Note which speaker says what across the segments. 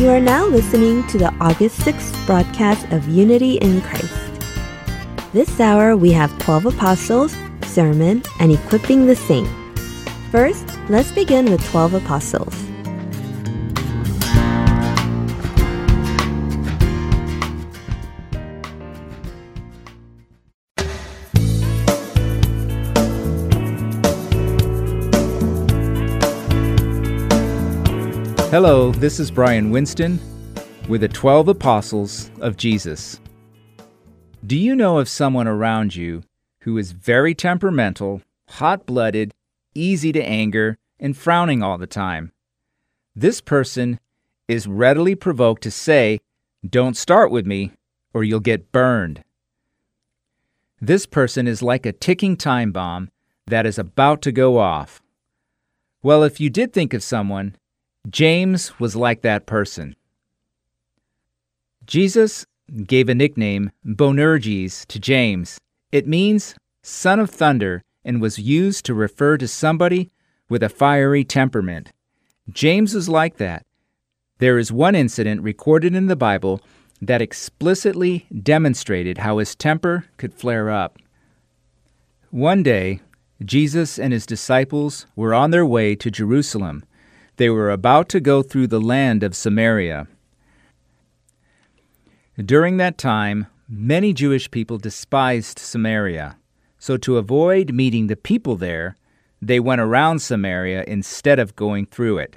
Speaker 1: You are now listening to the August 6th broadcast of Unity in Christ. This hour we have 12 apostles, sermon, and equipping the saint. First, let's begin with 12 apostles.
Speaker 2: Hello, this is Brian Winston with the 12 Apostles of Jesus. Do you know of someone around you who is very temperamental, hot blooded, easy to anger, and frowning all the time? This person is readily provoked to say, Don't start with me, or you'll get burned. This person is like a ticking time bomb that is about to go off. Well, if you did think of someone, James was like that person. Jesus gave a nickname, Boanerges, to James. It means son of thunder and was used to refer to somebody with a fiery temperament. James was like that. There is one incident recorded in the Bible that explicitly demonstrated how his temper could flare up. One day, Jesus and his disciples were on their way to Jerusalem. They were about to go through the land of Samaria. During that time, many Jewish people despised Samaria. So, to avoid meeting the people there, they went around Samaria instead of going through it.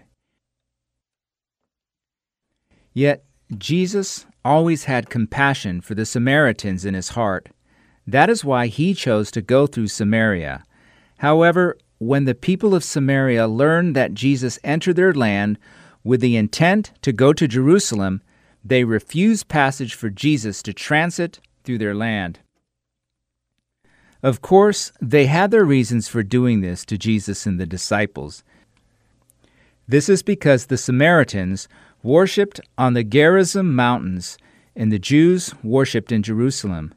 Speaker 2: Yet, Jesus always had compassion for the Samaritans in his heart. That is why he chose to go through Samaria. However, when the people of Samaria learned that Jesus entered their land with the intent to go to Jerusalem, they refused passage for Jesus to transit through their land. Of course, they had their reasons for doing this to Jesus and the disciples. This is because the Samaritans worshipped on the Gerizim mountains and the Jews worshipped in Jerusalem.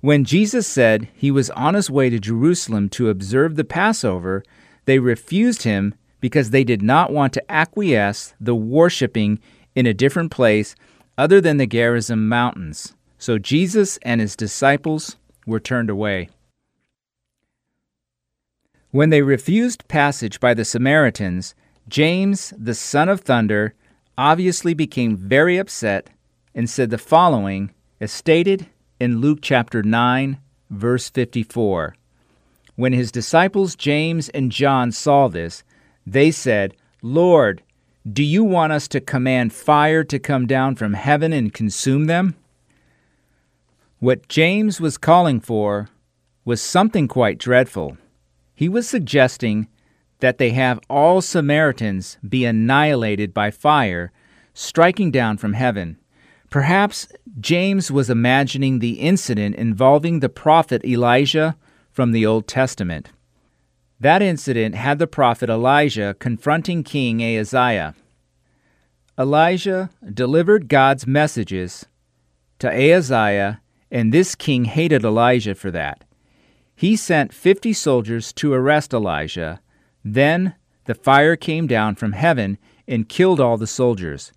Speaker 2: When Jesus said he was on his way to Jerusalem to observe the Passover, they refused him because they did not want to acquiesce the worshiping in a different place other than the Gerizim mountains. So Jesus and his disciples were turned away. When they refused passage by the Samaritans, James, the son of thunder, obviously became very upset and said the following, as stated in Luke chapter 9, verse 54. When his disciples James and John saw this, they said, Lord, do you want us to command fire to come down from heaven and consume them? What James was calling for was something quite dreadful. He was suggesting that they have all Samaritans be annihilated by fire striking down from heaven. Perhaps James was imagining the incident involving the prophet Elijah from the Old Testament. That incident had the prophet Elijah confronting King Ahaziah. Elijah delivered God's messages to Ahaziah, and this king hated Elijah for that. He sent 50 soldiers to arrest Elijah. Then the fire came down from heaven and killed all the soldiers.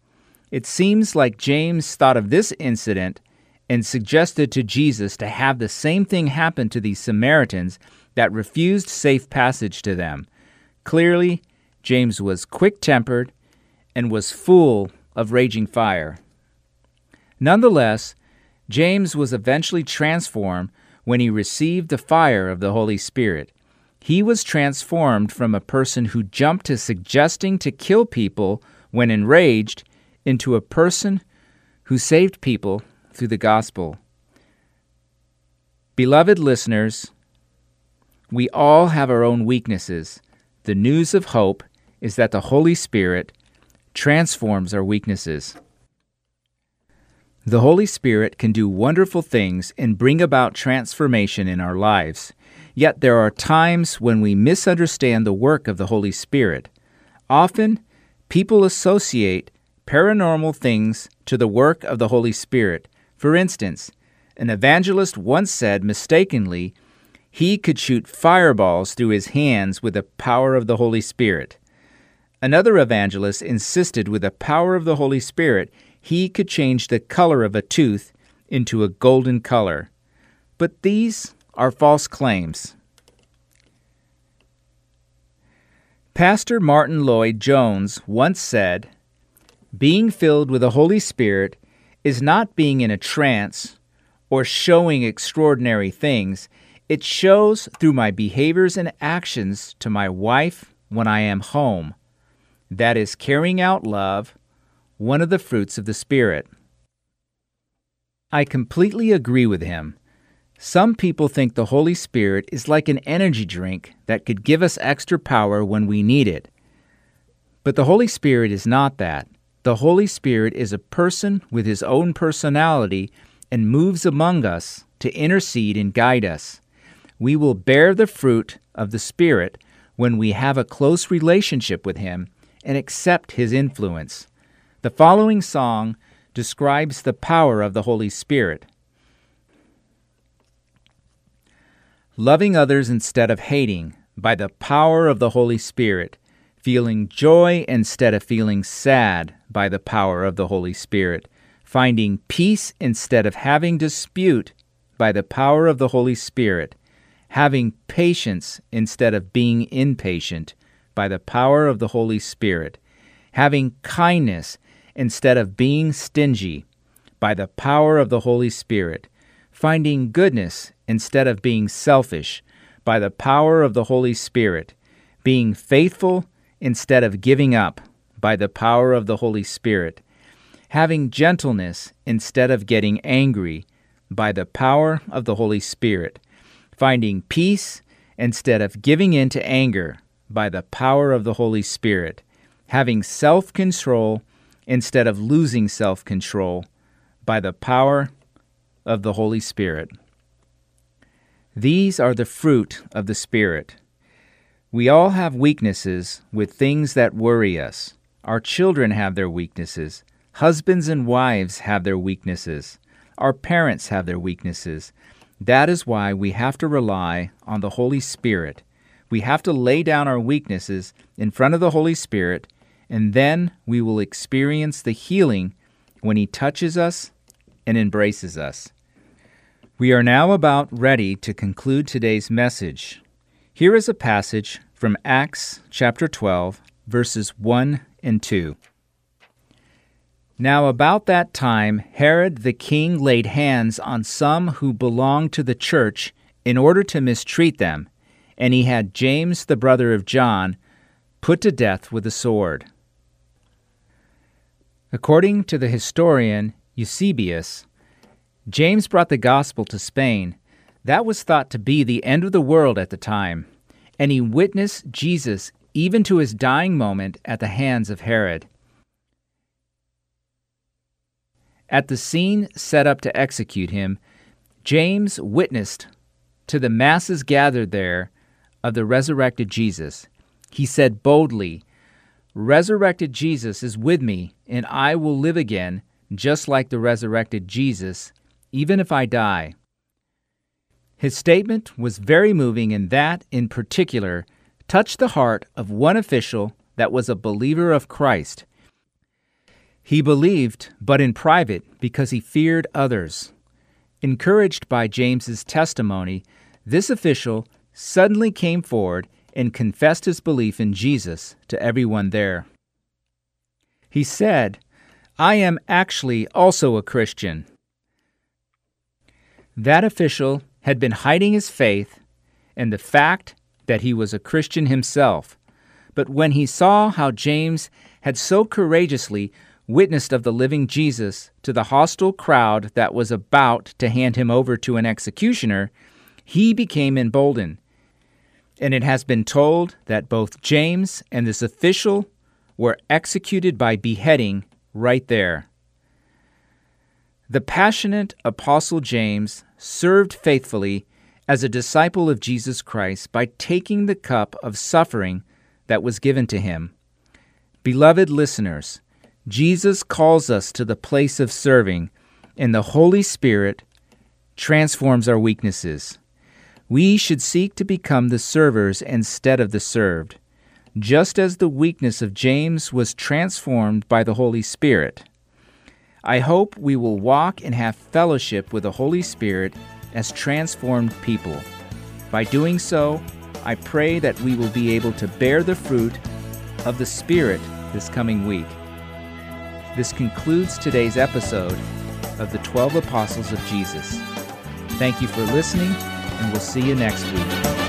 Speaker 2: It seems like James thought of this incident and suggested to Jesus to have the same thing happen to these Samaritans that refused safe passage to them. Clearly, James was quick tempered and was full of raging fire. Nonetheless, James was eventually transformed when he received the fire of the Holy Spirit. He was transformed from a person who jumped to suggesting to kill people when enraged into a person who saved people through the gospel. Beloved listeners, we all have our own weaknesses. The news of hope is that the Holy Spirit transforms our weaknesses. The Holy Spirit can do wonderful things and bring about transformation in our lives. Yet there are times when we misunderstand the work of the Holy Spirit. Often, people associate paranormal things to the work of the Holy Spirit. For instance, an evangelist once said mistakenly he could shoot fireballs through his hands with the power of the Holy Spirit. Another evangelist insisted with the power of the Holy Spirit he could change the color of a tooth into a golden color. But these are false claims. Pastor Martyn Lloyd-Jones once said, Being filled with the Holy Spirit is not being in a trance or showing extraordinary things. It shows through my behaviors and actions to my wife when I am home. That is carrying out love, one of the fruits of the Spirit. I completely agree with him. Some people think the Holy Spirit is like an energy drink that could give us extra power when we need it. But the Holy Spirit is not that. The Holy Spirit is a person with his own personality and moves among us to intercede and guide us. We will bear the fruit of the Spirit when we have a close relationship with him and accept his influence. The following song describes the power of the Holy Spirit. loving others instead of hating by the power of the Holy Spirit, feeling joy instead of feeling sad by the power of the Holy Spirit, finding peace instead of having dispute by the power of the Holy Spirit, having patience instead of being impatient by the power of the Holy Spirit, having kindness instead of being stingy by the power of the Holy Spirit, finding goodness instead of being selfish by the power of the Holy Spirit, being faithful instead of giving up by the power of the Holy Spirit, having gentleness instead of getting angry by the power of the Holy Spirit, finding peace instead of giving in to anger by the power of the Holy Spirit, having self control instead of losing self control by the power of the Holy Spirit. These are the fruit of the Spirit. We all have weaknesses with things that worry us. Our children have their weaknesses. Husbands and wives have their weaknesses. Our parents have their weaknesses. That is why we have to rely on the Holy Spirit. We have to lay down our weaknesses in front of the Holy Spirit, and then we will experience the healing when He touches us and embraces us. We are now about ready to conclude today's message. Here is a passage from Acts chapter 12, verses 1 and 2. Now, about that time, Herod the king laid hands on some who belonged to the church in order to mistreat them, and he had James, the brother of John, put to death with a sword. According to the historian Eusebius, James brought the gospel to Spain. That was thought to be the end of the world at the time, and he witnessed Jesus even to his dying moment at the hands of Herod. At the scene set up to execute him, James witnessed to the masses gathered there of the resurrected Jesus. He said boldly, Resurrected Jesus is with me, and I will live again, just like the resurrected Jesus even if I die. His statement was very moving, and that, in particular, touched the heart of one official that was a believer of Christ. He believed, but in private, because he feared others. Encouraged by James's testimony, this official suddenly came forward and confessed his belief in Jesus to everyone there. He said, I am actually also a Christian. That official had been hiding his faith and the fact that he was a Christian himself. But when he saw how James had so courageously witnessed of the living Jesus to the hostile crowd that was about to hand him over to an executioner, he became emboldened. And it has been told that both James and this official were executed by beheading right there. The passionate Apostle James served faithfully as a disciple of Jesus Christ by taking the cup of suffering that was given to him. Beloved listeners, Jesus calls us to the place of serving, and the Holy Spirit transforms our weaknesses. We should seek to become the servers instead of the served. just as the weakness of James was transformed by the Holy Spirit. I hope we will walk and have fellowship with the Holy Spirit as transformed people. By doing so, I pray that we will be able to bear the fruit of the Spirit this coming week. This concludes today's episode of the 12 Apostles of Jesus. Thank you for listening, and we'll see you next week.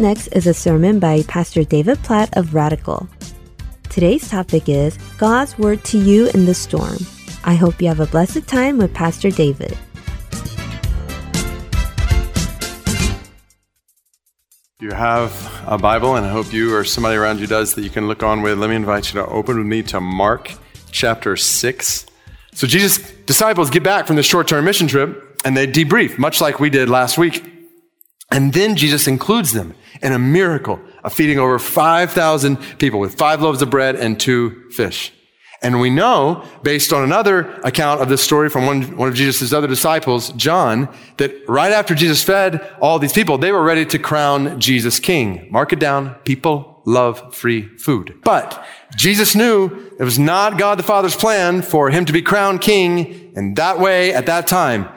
Speaker 1: Next is a sermon by Pastor David Platt of Radical. Today's topic is God's Word to You in the Storm. I hope you have a blessed time with Pastor David.
Speaker 3: You have a Bible, and I hope you or somebody around you does that you can look on with. Let me invite you to open with me to Mark chapter 6. So, Jesus' disciples get back from the short term mission trip and they debrief, much like we did last week. And then Jesus includes them in a miracle of feeding over 5,000 people with five loaves of bread and two fish. And we know, based on another account of this story from one, one of Jesus' other disciples, John, that right after Jesus fed all these people, they were ready to crown Jesus king. Mark it down. People love free food. But Jesus knew it was not God the Father's plan for him to be crowned king in that way at that time.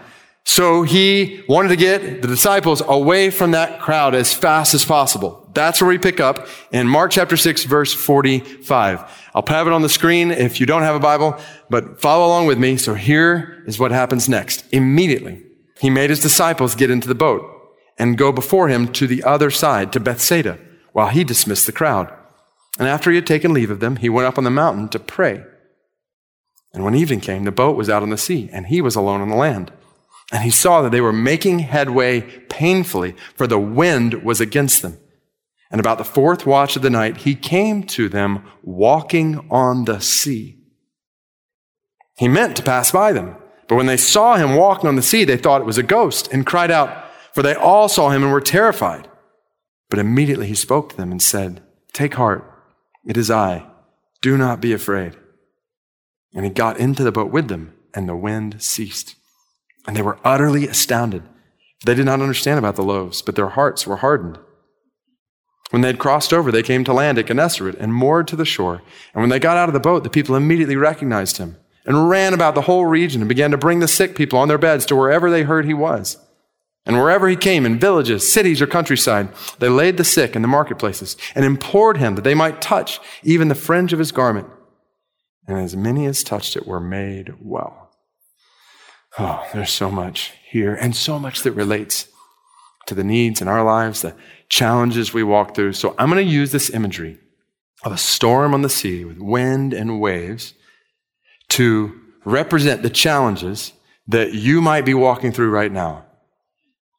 Speaker 3: So he wanted to get the disciples away from that crowd as fast as possible. That's where we pick up in Mark chapter 6 verse 45. I'll have it on the screen if you don't have a Bible, but follow along with me. So here is what happens next. Immediately, he made his disciples get into the boat and go before him to the other side, to Bethsaida, while he dismissed the crowd. And after he had taken leave of them, he went up on the mountain to pray. And when evening came, the boat was out on the sea, and he was alone on the land. And he saw that they were making headway painfully, for the wind was against them. And about the fourth watch of the night, he came to them walking on the sea. He meant to pass by them, but when they saw him walking on the sea, they thought it was a ghost and cried out, for they all saw him and were terrified. But immediately he spoke to them and said, Take heart, it is I. Do not be afraid. And he got into the boat with them, and the wind ceased. And they were utterly astounded. They did not understand about the loaves, but their hearts were hardened. When they had crossed over, they came to land at Gennesaret and moored to the shore. And when they got out of the boat, the people immediately recognized him and ran about the whole region and began to bring the sick people on their beds to wherever they heard he was. And wherever he came, in villages, cities, or countryside, they laid the sick in the marketplaces and implored him that they might touch even the fringe of his garment. And as many as touched it were made well. Oh, there's so much here and so much that relates to the needs in our lives, the challenges we walk through. So I'm going to use this imagery of a storm on the sea with wind and waves to represent the challenges that you might be walking through right now.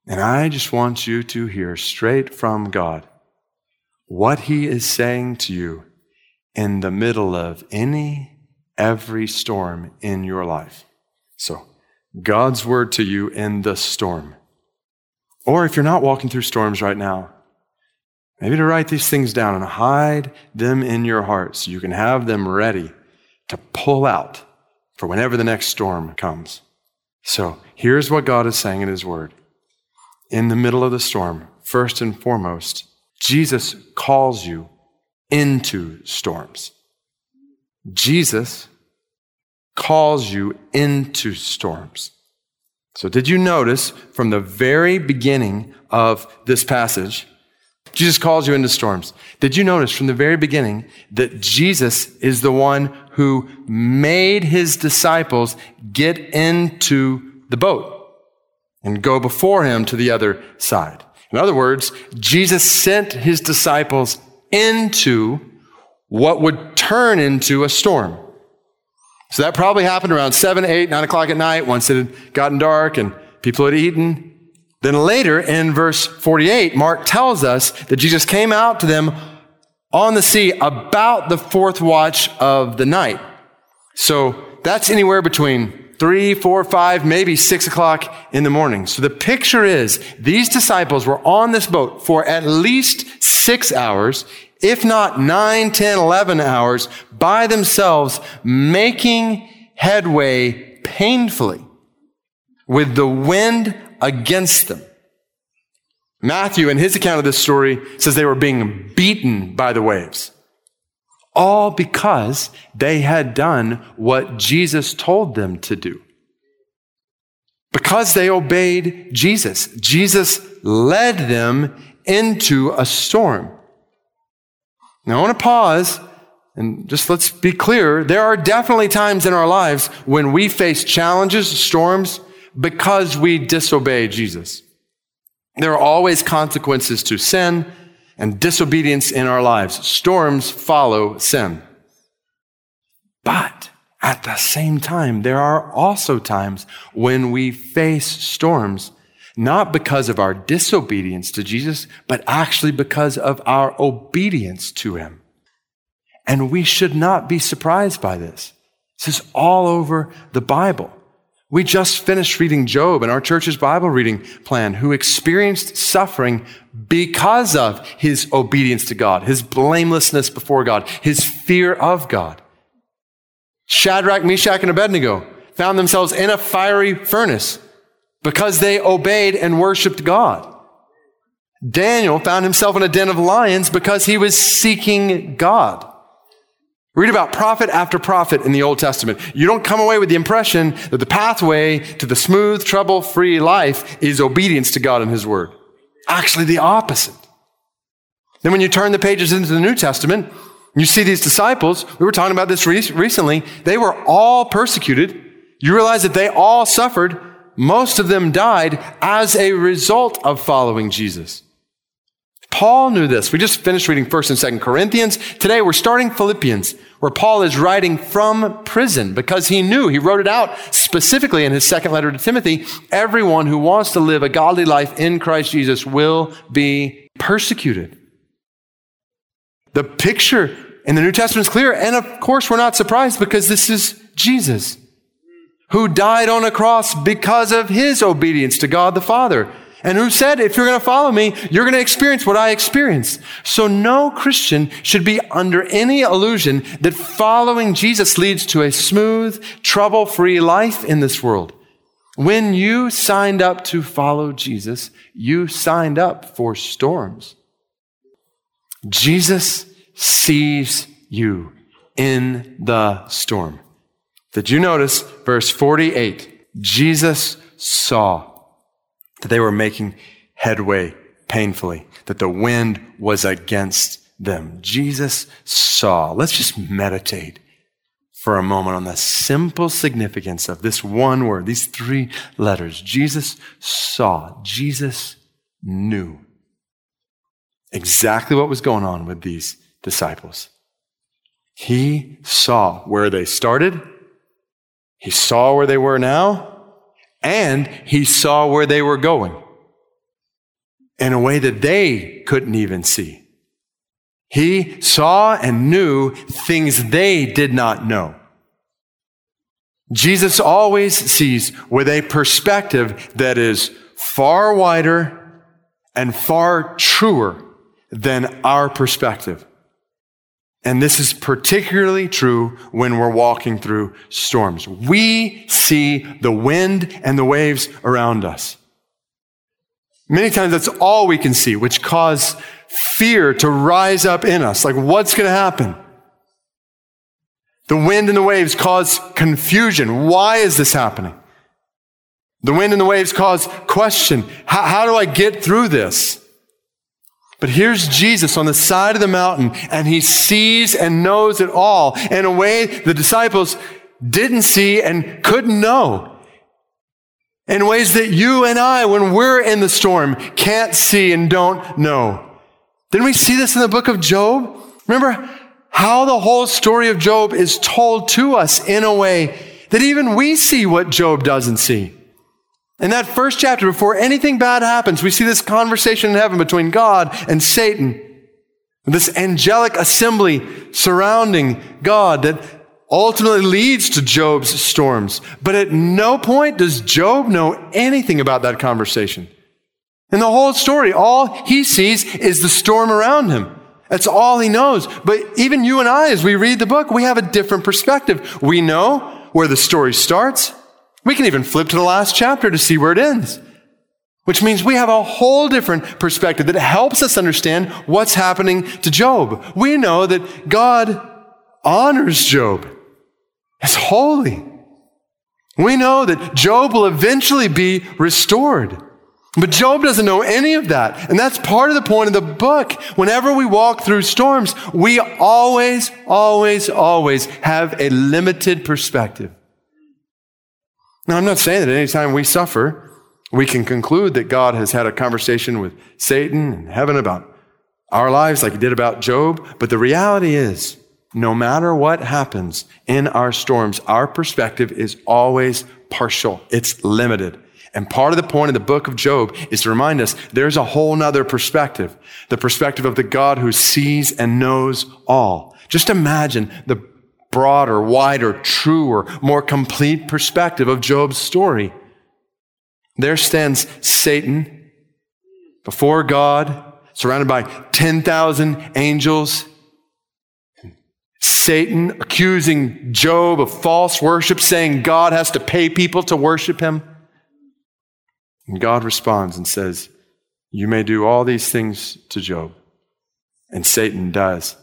Speaker 3: And I just want you to hear straight from God what He is saying to you in the middle of any, every storm in your life. So, God's word to you in the storm. Or if you're not walking through storms right now, maybe to write these things down and hide them in your heart so you can have them ready to pull out for whenever the next storm comes. So here's what God is saying in His Word. In the middle of the storm, first and foremost, Jesus calls you into storms. Jesus calls you into storms. So, did you notice from the very beginning of this passage, Jesus calls you into storms? Did you notice from the very beginning that Jesus is the one who made his disciples get into the boat and go before him to the other side? In other words, Jesus sent his disciples into what would turn into a storm. So that probably happened around 7, 8, 9 o'clock at night once it had gotten dark and people had eaten. Then later in verse 48, Mark tells us that Jesus came out to them on the sea about the fourth watch of the night. So that's anywhere between three, four, five, maybe six o'clock in the morning. So the picture is these disciples were on this boat for at least six hours if not 9, 10, 11 hours by themselves, making headway painfully with the wind against them. Matthew, in his account of this story, says they were being beaten by the waves. All because they had done what Jesus told them to do. Because they obeyed Jesus. Jesus led them into a storm. Now, I want to pause and just let's be clear. There are definitely times in our lives when we face challenges, storms, because we disobey Jesus. There are always consequences to sin and disobedience in our lives. Storms follow sin. But at the same time, there are also times when we face storms, not because of our disobedience to Jesus, but actually because of our obedience to him. And we should not be surprised by this. This is all over the Bible. We just finished reading Job in our church's Bible reading plan, who experienced suffering because of his obedience to God, his blamelessness before God, his fear of God. Shadrach, Meshach, and Abednego found themselves in a fiery furnace because they obeyed and worshiped God. Daniel found himself in a den of lions because he was seeking God. Read about prophet after prophet in the Old Testament. You don't come away with the impression that the pathway to the smooth, trouble free life is obedience to God and His Word. Actually, the opposite. Then, when you turn the pages into the New Testament, you see these disciples. We were talking about this recently. They were all persecuted. You realize that they all suffered. Most of them died as a result of following Jesus. Paul knew this. We just finished reading 1st and 2nd Corinthians. Today we're starting Philippians, where Paul is writing from prison because he knew, he wrote it out specifically in his second letter to Timothy, everyone who wants to live a godly life in Christ Jesus will be persecuted. The picture in the New Testament is clear, and of course we're not surprised because this is Jesus who died on a cross because of his obedience to God the Father and who said, if you're going to follow me, you're going to experience what I experienced. So no Christian should be under any illusion that following Jesus leads to a smooth, trouble-free life in this world. When you signed up to follow Jesus, you signed up for storms. Jesus sees you in the storm. Did you notice verse 48? Jesus saw that they were making headway painfully, that the wind was against them. Jesus saw. Let's just meditate for a moment on the simple significance of this one word, these three letters. Jesus saw, Jesus knew exactly what was going on with these disciples. He saw where they started, he saw where they were now, and he saw where they were going in a way that they couldn't even see. He saw and knew things they did not know. Jesus always sees with a perspective that is far wider and far truer than our perspective. And this is particularly true when we're walking through storms. We see the wind and the waves around us. Many times that's all we can see, which cause fear to rise up in us. Like, what's going to happen? The wind and the waves cause confusion. Why is this happening? The wind and the waves cause question. How, how do I get through this? But here's Jesus on the side of the mountain, and he sees and knows it all in a way the disciples didn't see and couldn't know. In ways that you and I, when we're in the storm, can't see and don't know. Didn't we see this in the book of Job? Remember how the whole story of Job is told to us in a way that even we see what Job doesn't see. In that first chapter, before anything bad happens, we see this conversation in heaven between God and Satan. This angelic assembly surrounding God that ultimately leads to Job's storms. But at no point does Job know anything about that conversation. In the whole story, all he sees is the storm around him. That's all he knows. But even you and I, as we read the book, we have a different perspective. We know where the story starts. We can even flip to the last chapter to see where it ends. Which means we have a whole different perspective that helps us understand what's happening to Job. We know that God honors Job as holy. We know that Job will eventually be restored. But Job doesn't know any of that. And that's part of the point of the book. Whenever we walk through storms, we always, always, always have a limited perspective. Now, I'm not saying that anytime we suffer, We can conclude that God has had a conversation with Satan in heaven about our lives like he did about Job. But the reality is, no matter what happens in our storms, our perspective is always partial. It's limited. And part of the point of the book of Job is to remind us there's a whole nother perspective. The perspective of the God who sees and knows all. Just imagine the broader, wider, truer, more complete perspective of Job's story. There stands Satan before God, surrounded by 10,000 angels. Satan accusing Job of false worship, saying God has to pay people to worship him. And God responds and says, You may do all these things to Job. And Satan does.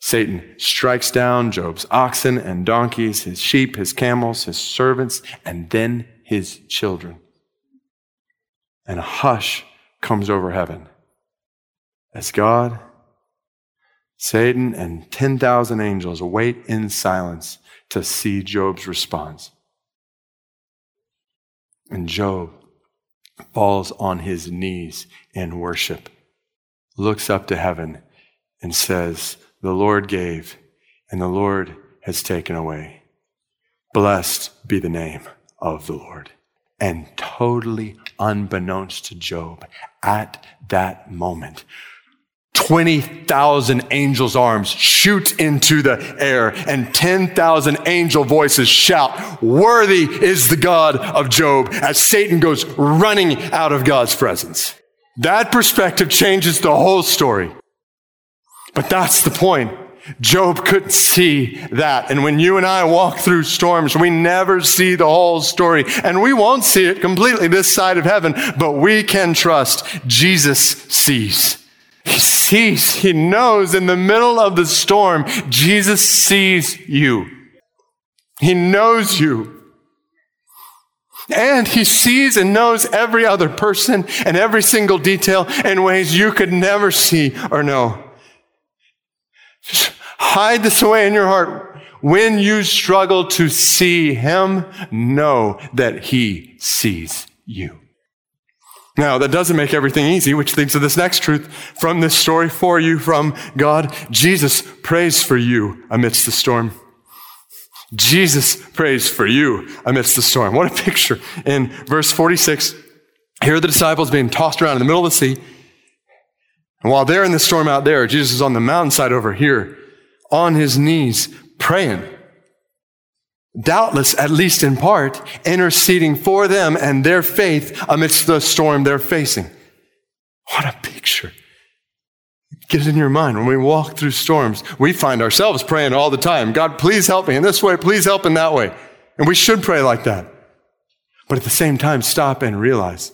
Speaker 3: Satan strikes down Job's oxen and donkeys, his sheep, his camels, his servants, and then his children. And a hush comes over heaven as God, Satan, and 10,000 angels wait in silence to see Job's response. And Job falls on his knees in worship, looks up to heaven, and says, The Lord gave, and the Lord has taken away. Blessed be the name of the Lord. And totally unbeknownst to Job, at that moment, 20,000 angels' arms shoot into the air and 10,000 angel voices shout, Worthy is the God of Job, as Satan goes running out of God's presence. That perspective changes the whole story. But that's the point. Job couldn't see that. And when you and I walk through storms, we never see the whole story. And we won't see it completely this side of heaven, but we can trust Jesus sees. He sees, he knows in the middle of the storm, Jesus sees you. He knows you. And he sees and knows every other person and every single detail in ways you could never see or know. Just hide this away in your heart. When you struggle to see him, know that he sees you. Now, that doesn't make everything easy, which leads to this next truth from this story for you from God. Jesus prays for you amidst the storm. Jesus prays for you amidst the storm. What a picture. In verse 46, here are the disciples being tossed around in the middle of the sea. And while they're in the storm out there, Jesus is on the mountainside over here, on his knees, praying doubtless, at least in part, interceding for them and their faith amidst the storm they're facing. What a picture. Get in your mind. When we walk through storms, we find ourselves praying all the time God, please help me in this way, please help in that way. And we should pray like that. But at the same time, stop and realize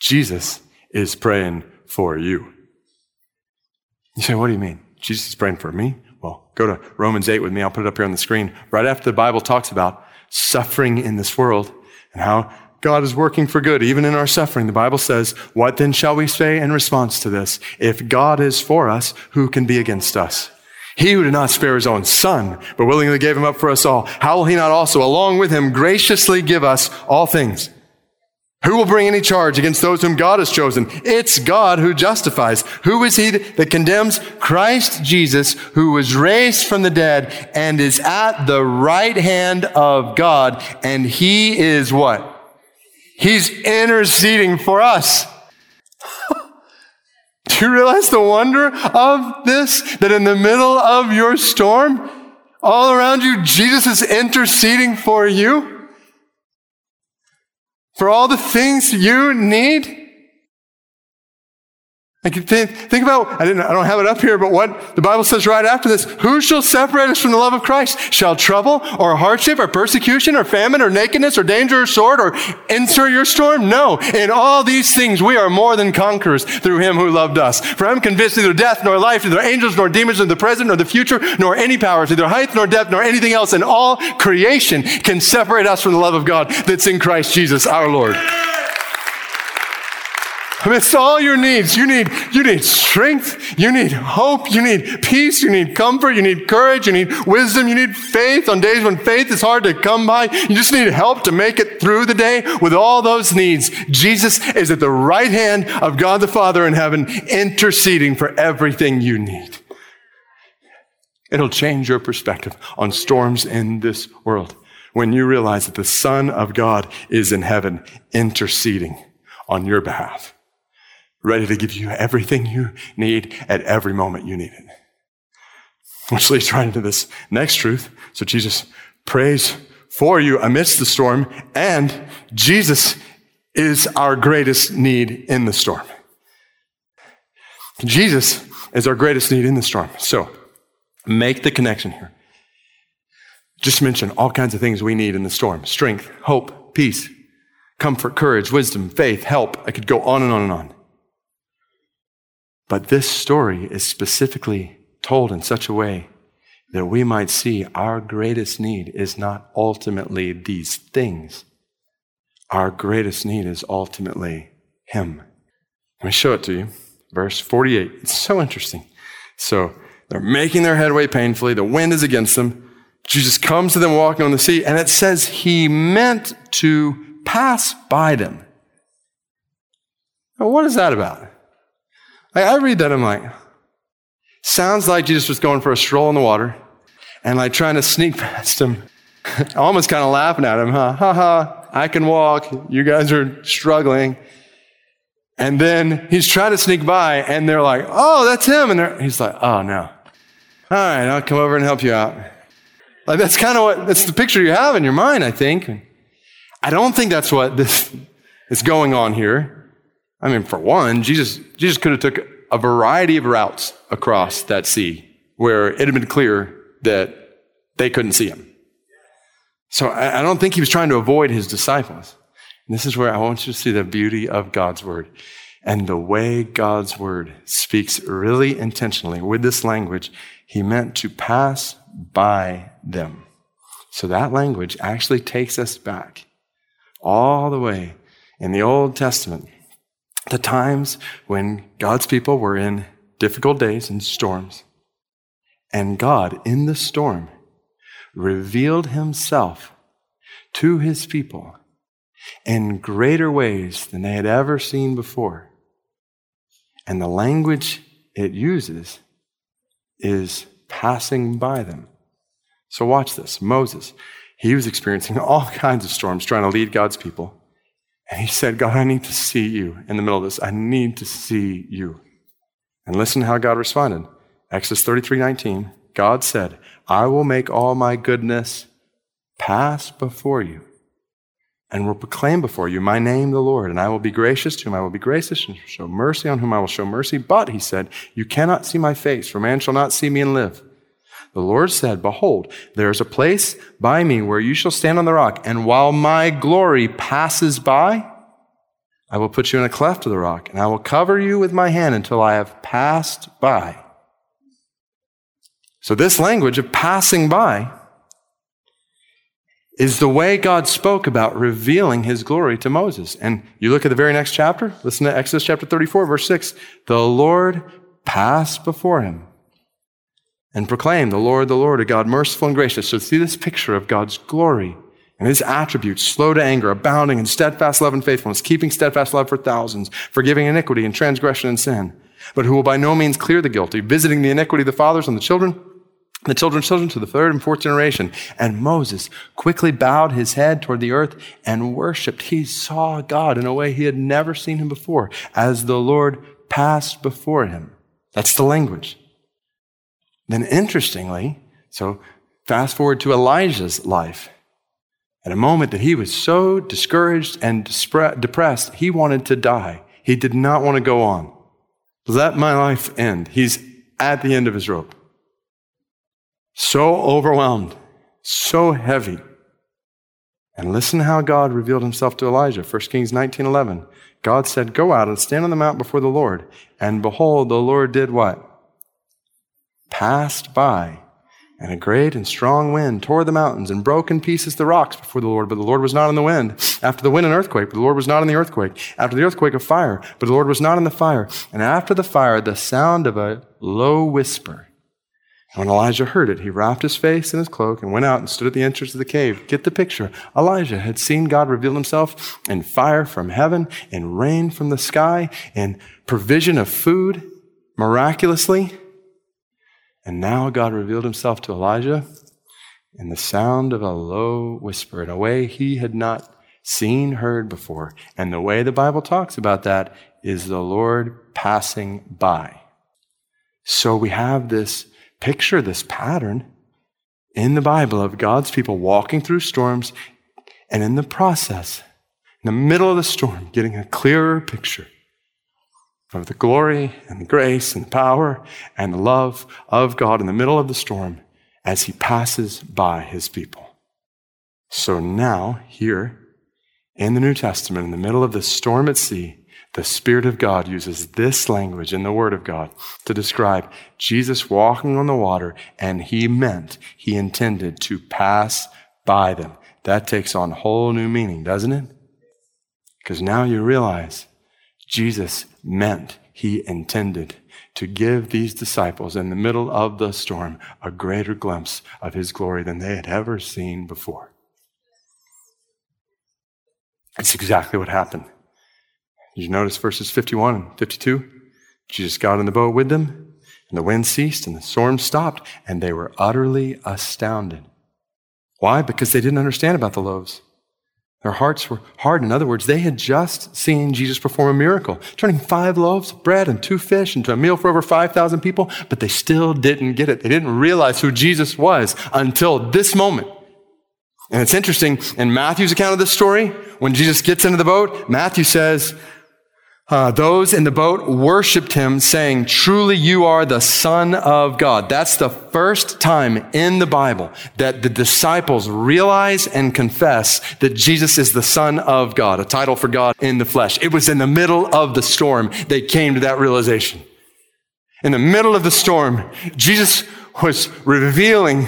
Speaker 3: Jesus is praying for you. You say, what do you mean? Jesus is praying for me? Well, go to Romans 8 with me. I'll put it up here on the screen. Right after the Bible talks about suffering in this world and how God is working for good, even in our suffering. The Bible says, What then shall we say in response to this? If God is for us, who can be against us? He who did not spare his own son, but willingly gave him up for us all, how will he not also, along with him, graciously give us all things? Who will bring any charge against those whom God has chosen? It's God who justifies. Who is he that condemns? Christ Jesus, who was raised from the dead and is at the right hand of God. And he is what? He's interceding for us. Do you realize the wonder of this? That in the middle of your storm, all around you, Jesus is interceding for you? For all the things you need? Think, think about, I, didn't, I don't have it up here, but what the Bible says right after this Who shall separate us from the love of Christ? Shall trouble or hardship or persecution or famine or nakedness or danger or sword or insert your storm? No. In all these things, we are more than conquerors through him who loved us. For I'm convinced neither death nor life, neither angels nor demons, nor the present nor the future, nor any powers, neither height nor depth nor anything else in all creation can separate us from the love of God that's in Christ Jesus our Lord. Amidst all your needs, you need, you need strength, you need hope, you need peace, you need comfort, you need courage, you need wisdom, you need faith on days when faith is hard to come by. You just need help to make it through the day with all those needs. Jesus is at the right hand of God the Father in heaven, interceding for everything you need. It'll change your perspective on storms in this world when you realize that the Son of God is in heaven interceding on your behalf, ready to give you everything you need at every moment you need it. Which leads right into this next truth. So Jesus prays for you amidst the storm, and Jesus is our greatest need in the storm. Jesus is our greatest need in the storm. So make the connection here. Just mention all kinds of things we need in the storm strength, hope, peace, comfort, courage, wisdom, faith, help. I could go on and on and on. But this story is specifically told in such a way that we might see our greatest need is not ultimately these things. Our greatest need is ultimately Him. Let me show it to you. Verse 48. It's so interesting. So they're making their headway painfully. The wind is against them. Jesus comes to them walking on the sea, and it says he meant to pass by them. Now, what is that about? I, I read that, I'm like, sounds like Jesus was going for a stroll in the water and like trying to sneak past him. Almost kind of laughing at him, huh? Ha ha, I can walk. You guys are struggling. And then he's trying to sneak by, and they're like, oh, that's him. And he's like, oh, no. All right, I'll come over and help you out. Like, that's kind of what, that's the picture you have in your mind, I think. I don't think that's what this is going on here. I mean, for one, Jesus, Jesus could have took a variety of routes across that sea where it had been clear that they couldn't see him. So I, I don't think he was trying to avoid his disciples. And this is where I want you to see the beauty of God's word and the way God's word speaks really intentionally with this language. He meant to pass by them. So that language actually takes us back all the way in the Old Testament, the times when God's people were in difficult days and storms. And God, in the storm, revealed himself to his people in greater ways than they had ever seen before. And the language it uses is passing by them. So watch this. Moses, he was experiencing all kinds of storms trying to lead God's people. And he said, God, I need to see you in the middle of this. I need to see you. And listen how God responded. Exodus 33 19. God said, I will make all my goodness pass before you and will proclaim before you my name, the Lord. And I will be gracious to whom I will be gracious and show mercy on whom I will show mercy. But, he said, you cannot see my face, for man shall not see me and live. The Lord said, Behold, there is a place by me where you shall stand on the rock, and while my glory passes by, I will put you in a cleft of the rock, and I will cover you with my hand until I have passed by. So, this language of passing by is the way God spoke about revealing his glory to Moses. And you look at the very next chapter, listen to Exodus chapter 34, verse 6. The Lord passed before him and proclaim the Lord, the Lord, a God merciful and gracious. So see this picture of God's glory and his attributes, slow to anger, abounding in steadfast love and faithfulness, keeping steadfast love for thousands, forgiving iniquity and transgression and sin, but who will by no means clear the guilty, visiting the iniquity of the fathers on the children, the children's children to the third and fourth generation. And Moses quickly bowed his head toward the earth and worshiped. He saw God in a way he had never seen him before as the Lord passed before him. That's the language. Then, interestingly, so fast forward to Elijah's life. At a moment that he was so discouraged and depressed, he wanted to die. He did not want to go on. Let my life end. He's at the end of his rope. So overwhelmed, so heavy. And listen how God revealed himself to Elijah. 1 Kings 19:11. God said, "Go out and stand on the mount before the Lord." And behold, the Lord did what? Passed by And a great and strong wind tore the mountains and broke in pieces the rocks before the Lord, but the Lord was not in the wind. After the wind, an earthquake, but the Lord was not in the earthquake. After the earthquake, a fire, but the Lord was not in the fire. And after the fire, the sound of a low whisper. And when Elijah heard it, he wrapped his face in his cloak and went out and stood at the entrance of the cave. Get the picture. Elijah had seen God reveal himself in fire from heaven, in rain from the sky, in provision of food miraculously. And now God revealed himself to Elijah in the sound of a low whisper in a way he had not seen, heard before. And the way the Bible talks about that is the Lord passing by. So we have this picture, this pattern in the Bible of God's people walking through storms and in the process, in the middle of the storm, getting a clearer picture of the glory and the grace and the power and the love of God in the middle of the storm as he passes by his people. So now, here in the New Testament, in the middle of the storm at sea, the Spirit of God uses this language in the Word of God to describe Jesus walking on the water, and he meant, he intended to pass by them. That takes on whole new meaning, doesn't it? Because now you realize Jesus meant, he intended to give these disciples in the middle of the storm a greater glimpse of his glory than they had ever seen before. It's exactly what happened. Did you notice verses 51 and 52? Jesus got in the boat with them, and the wind ceased, and the storm stopped, and they were utterly astounded. Why? Because they didn't understand about the loaves. Their hearts were hard. In other words, they had just seen Jesus perform a miracle, turning five loaves of bread and two fish into a meal for over 5,000 people, but they still didn't get it. They didn't realize who Jesus was until this moment. And it's interesting, in Matthew's account of this story, when Jesus gets into the boat, Matthew says, uh, those in the boat worshiped him, saying, Truly you are the Son of God. That's the first time in the Bible that the disciples realize and confess that Jesus is the Son of God, a title for God in the flesh. It was in the middle of the storm they came to that realization. In the middle of the storm, Jesus was revealing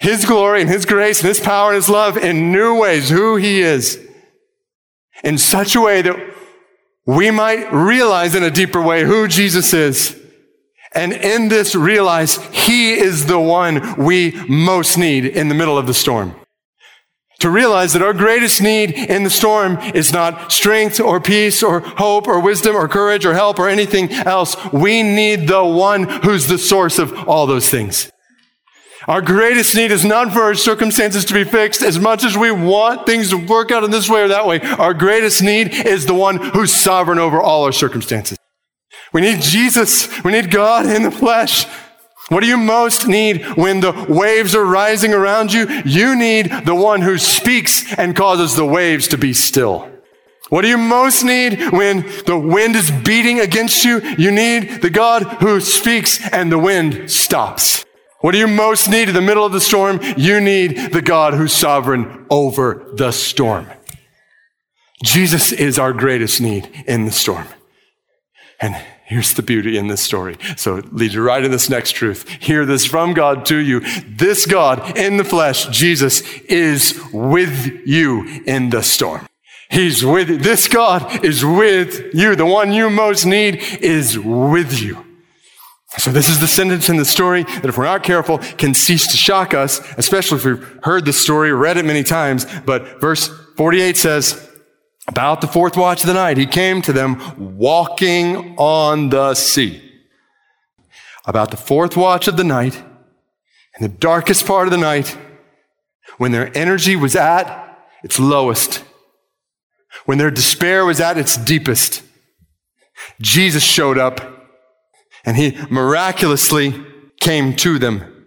Speaker 3: his glory and his grace and his power and his love in new ways, who he is, in such a way that we might realize in a deeper way who Jesus is. And in this, realize He is the one we most need in the middle of the storm. To realize that our greatest need in the storm is not strength or peace or hope or wisdom or courage or help or anything else. We need the one who's the source of all those things. Our greatest need is not for our circumstances to be fixed as much as we want things to work out in this way or that way. Our greatest need is the one who's sovereign over all our circumstances. We need Jesus. We need God in the flesh. What do you most need when the waves are rising around you? You need the one who speaks and causes the waves to be still. What do you most need when the wind is beating against you? You need the God who speaks and the wind stops. What do you most need in the middle of the storm? You need the God who's sovereign over the storm. Jesus is our greatest need in the storm. And here's the beauty in this story. So it leads you right in this next truth. Hear this from God to you. This God in the flesh, Jesus, is with you in the storm. He's with you. This God is with you. The one you most need is with you. So this is the sentence in the story that if we're not careful can cease to shock us, especially if we've heard the story, read it many times. But verse 48 says, about the fourth watch of the night, he came to them walking on the sea. About the fourth watch of the night, in the darkest part of the night, when their energy was at its lowest, when their despair was at its deepest, Jesus showed up and he miraculously came to them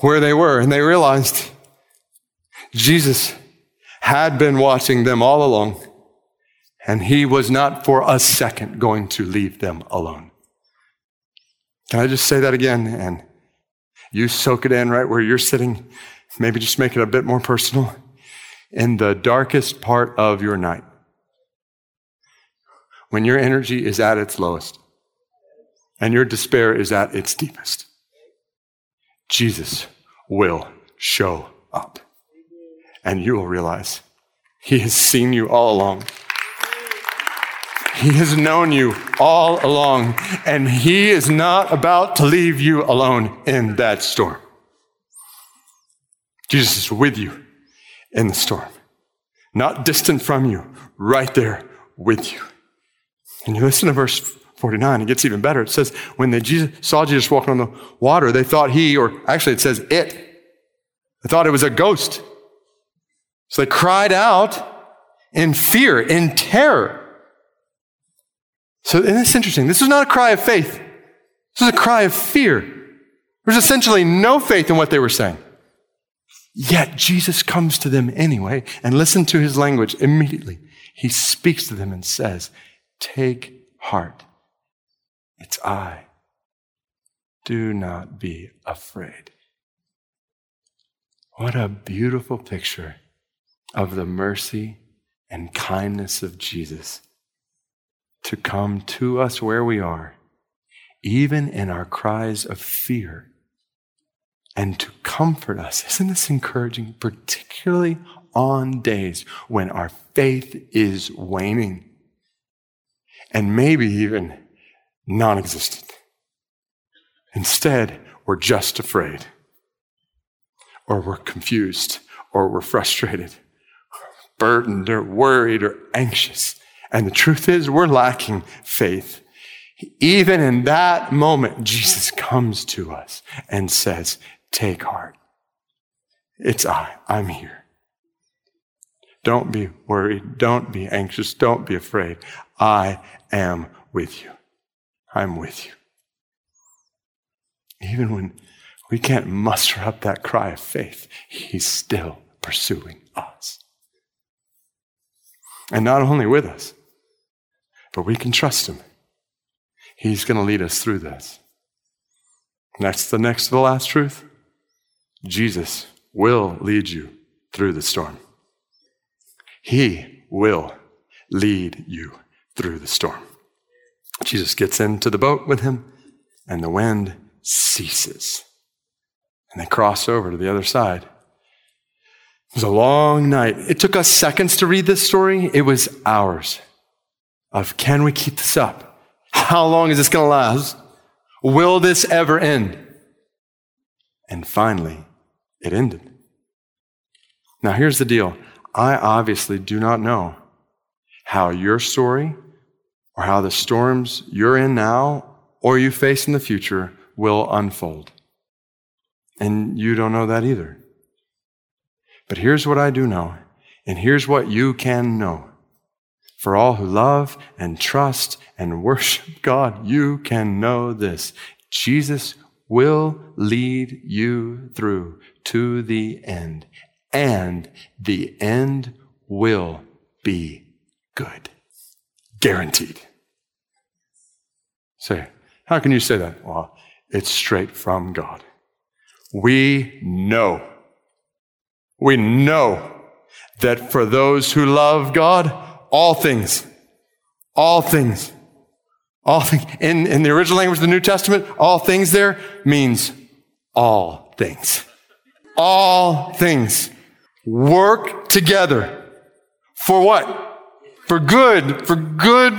Speaker 3: where they were. And they realized Jesus had been watching them all along. And he was not for a second going to leave them alone. Can I just say that again? And you soak it in right where you're sitting. Maybe just make it a bit more personal. In the darkest part of your night, when your energy is at its lowest, and your despair is at its deepest. Jesus will show up. And you will realize he has seen you all along. He has known you all along, and He is not about to leave you alone in that storm. Jesus is with you in the storm, not distant from you, right there with you. And you listen to verse 49, it gets even better. It says, when they Jesus, saw Jesus walking on the water, they thought he, or actually it says it, they thought it was a ghost. So they cried out in fear, in terror. So, and it's interesting. This is not a cry of faith. This is a cry of fear. There's essentially no faith in what they were saying. Yet Jesus comes to them anyway, and listen to his language immediately. He speaks to them and says, Take heart. It's I. Do not be afraid. What a beautiful picture of the mercy and kindness of Jesus to come to us where we are, even in our cries of fear, and to comfort us. Isn't this encouraging, particularly on days when our faith is waning and maybe even non existent? Instead, we're just afraid, or we're confused, or we're frustrated, or burdened, or worried, or anxious. And the truth is, we're lacking faith. Even in that moment, Jesus comes to us and says, Take heart. It's I. I'm here. Don't be worried. Don't be anxious. Don't be afraid. I am with you. I'm with you. Even when we can't muster up that cry of faith, He's still pursuing us. And not only with us, but we can trust Him. He's going to lead us through this. Next, the next to the last truth Jesus will lead you through the storm. He will lead you through the storm. Jesus gets into the boat with him, and the wind ceases. And they cross over to the other side. It was a long night. It took us seconds to read this story, it was hours of can we keep this up? How long is this going to last? Will this ever end? And finally, it ended. Now, here's the deal I obviously do not know how your story or how the storms you're in now or you face in the future will unfold. And you don't know that either. But here's what I do know, and here's what you can know for all who love and trust and worship God, you can know this. Jesus will lead you through to the end, and the end will be good. Guaranteed. Say, how can you say that? Well, it's straight from God. We know. We know that for those who love God, all things. All things. All things. In, in the original language of the New Testament, all things there means all things. All things work together. For what? For good, for good,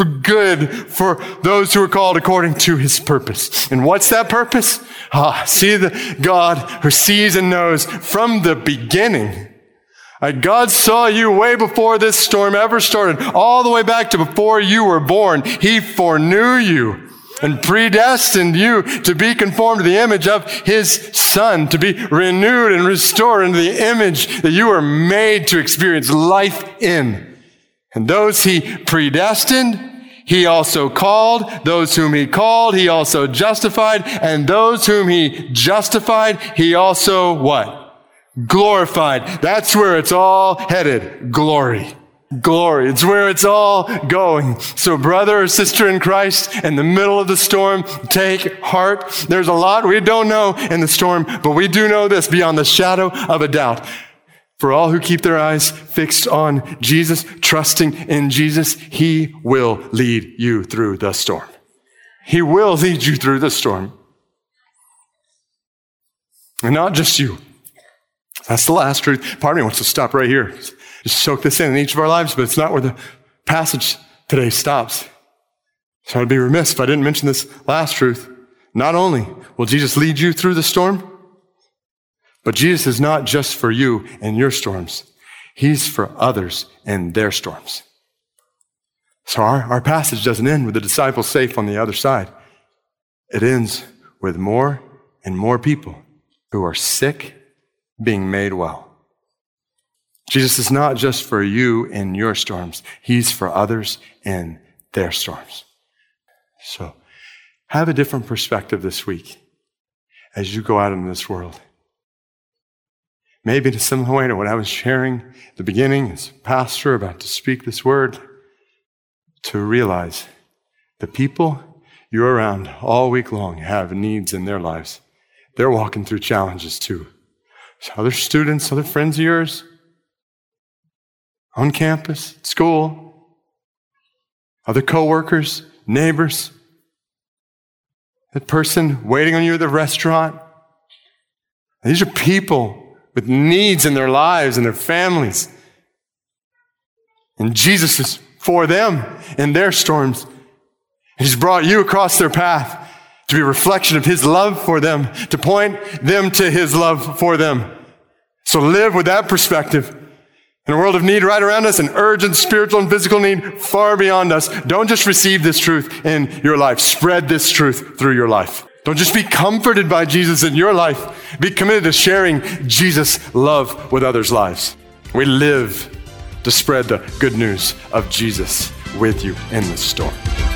Speaker 3: for good, for those who are called according to his purpose. And what's that purpose? Ah, see the God who sees and knows from the beginning God saw you way before this storm ever started, all the way back to before you were born. He foreknew you and predestined you to be conformed to the image of His Son, to be renewed and restored into the image that you were made to experience life in. And those He predestined, he also called, those whom he called, he also justified, and those whom he justified, he also what? glorified. That's where it's all headed. Glory. Glory. It's where it's all going. So brother or sister in Christ, in the middle of the storm, take heart. There's a lot we don't know in the storm, but we do know this beyond the shadow of a doubt. For all who keep their eyes fixed on Jesus, trusting in Jesus, He will lead you through the storm. He will lead you through the storm. And not just you. That's the last truth. Part of me wants to stop right here. Just soak this in in each of our lives, but it's not where the passage today stops. So I'd be remiss if I didn't mention this last truth. Not only will Jesus lead you through the storm, but Jesus is not just for you and your storms. He's for others and their storms. So our, our passage doesn't end with the disciples safe on the other side. It ends with more and more people who are sick being made well. Jesus is not just for you in your storms. He's for others in their storms. So have a different perspective this week as you go out into this world. Maybe in similar way to what I was sharing at the beginning as pastor about to speak this word, to realize the people you're around all week long have needs in their lives. They're walking through challenges too. So other students, other friends of yours, on campus, at school, other coworkers, neighbors, that person waiting on you at the restaurant. These are people with needs in their lives and their families. And Jesus is for them in their storms. He's brought you across their path to be a reflection of His love for them, to point them to His love for them. So live with that perspective. In a world of need right around us, an urgent spiritual and physical need far beyond us, don't just receive this truth in your life. Spread this truth through your life. Don't just be comforted by Jesus in your life. Be committed to sharing Jesus' love with others' lives. We live to spread the good news of Jesus with you in the storm.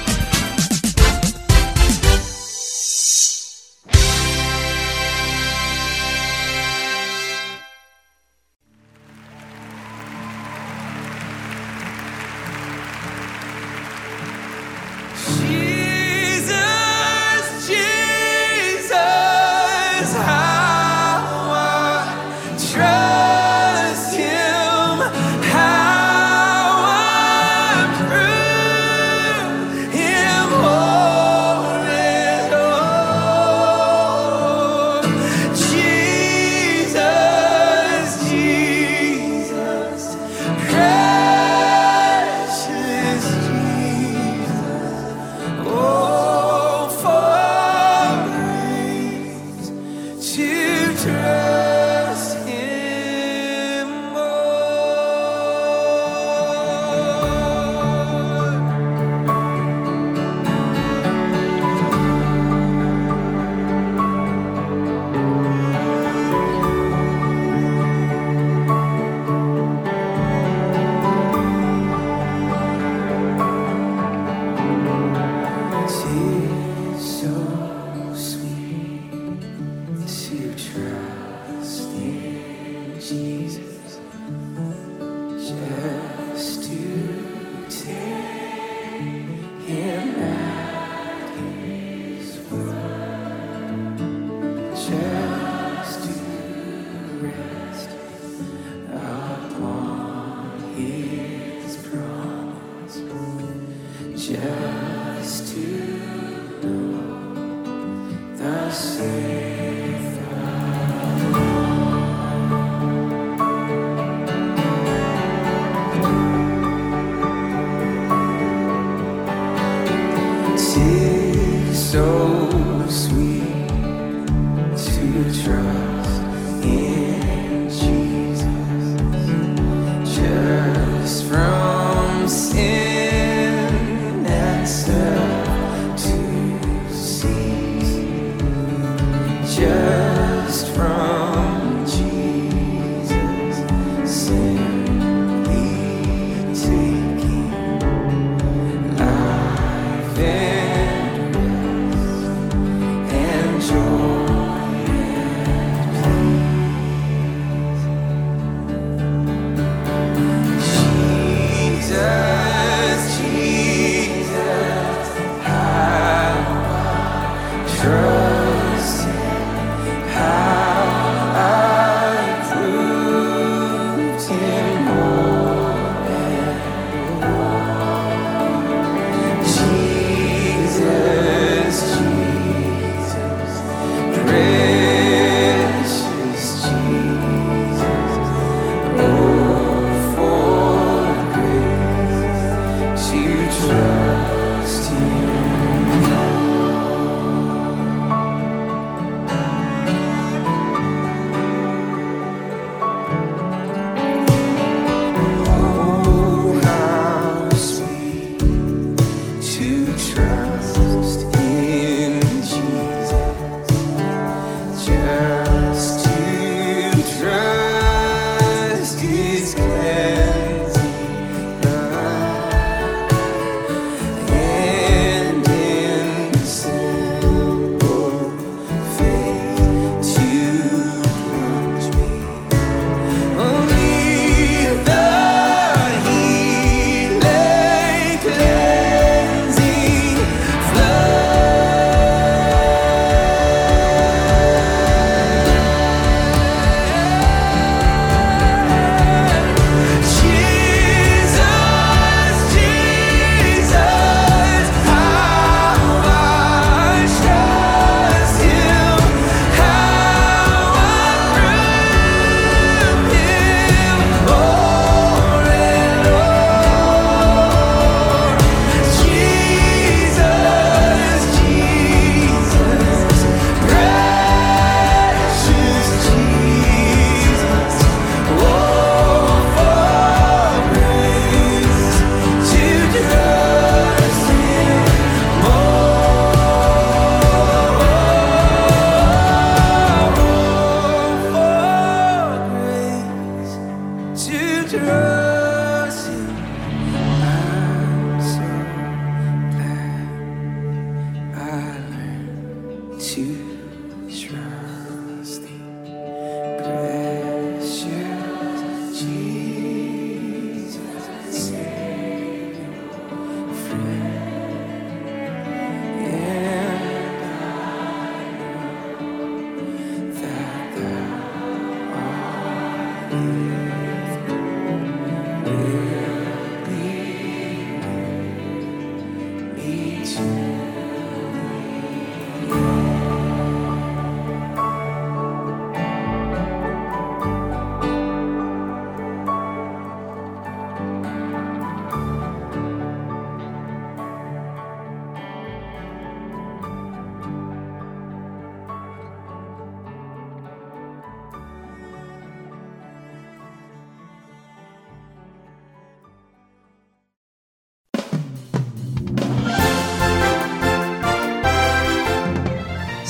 Speaker 4: Trust Him.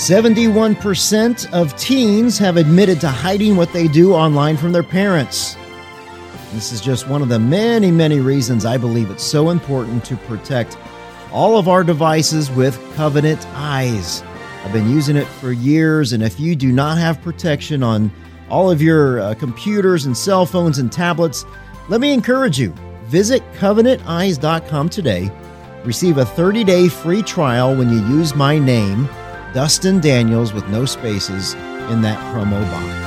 Speaker 5: 71% of teens have admitted to hiding what they do online from their parents. This is just one of the many, many reasons I believe it's so important to protect all of our devices with Covenant Eyes. I've been using it for years, and if you do not have protection on all of your uh, computers and cell phones and tablets, let me encourage you visit covenanteyes.com today. Receive a 30 day free trial when you use my name, Dustin Daniels, with no spaces in that promo box.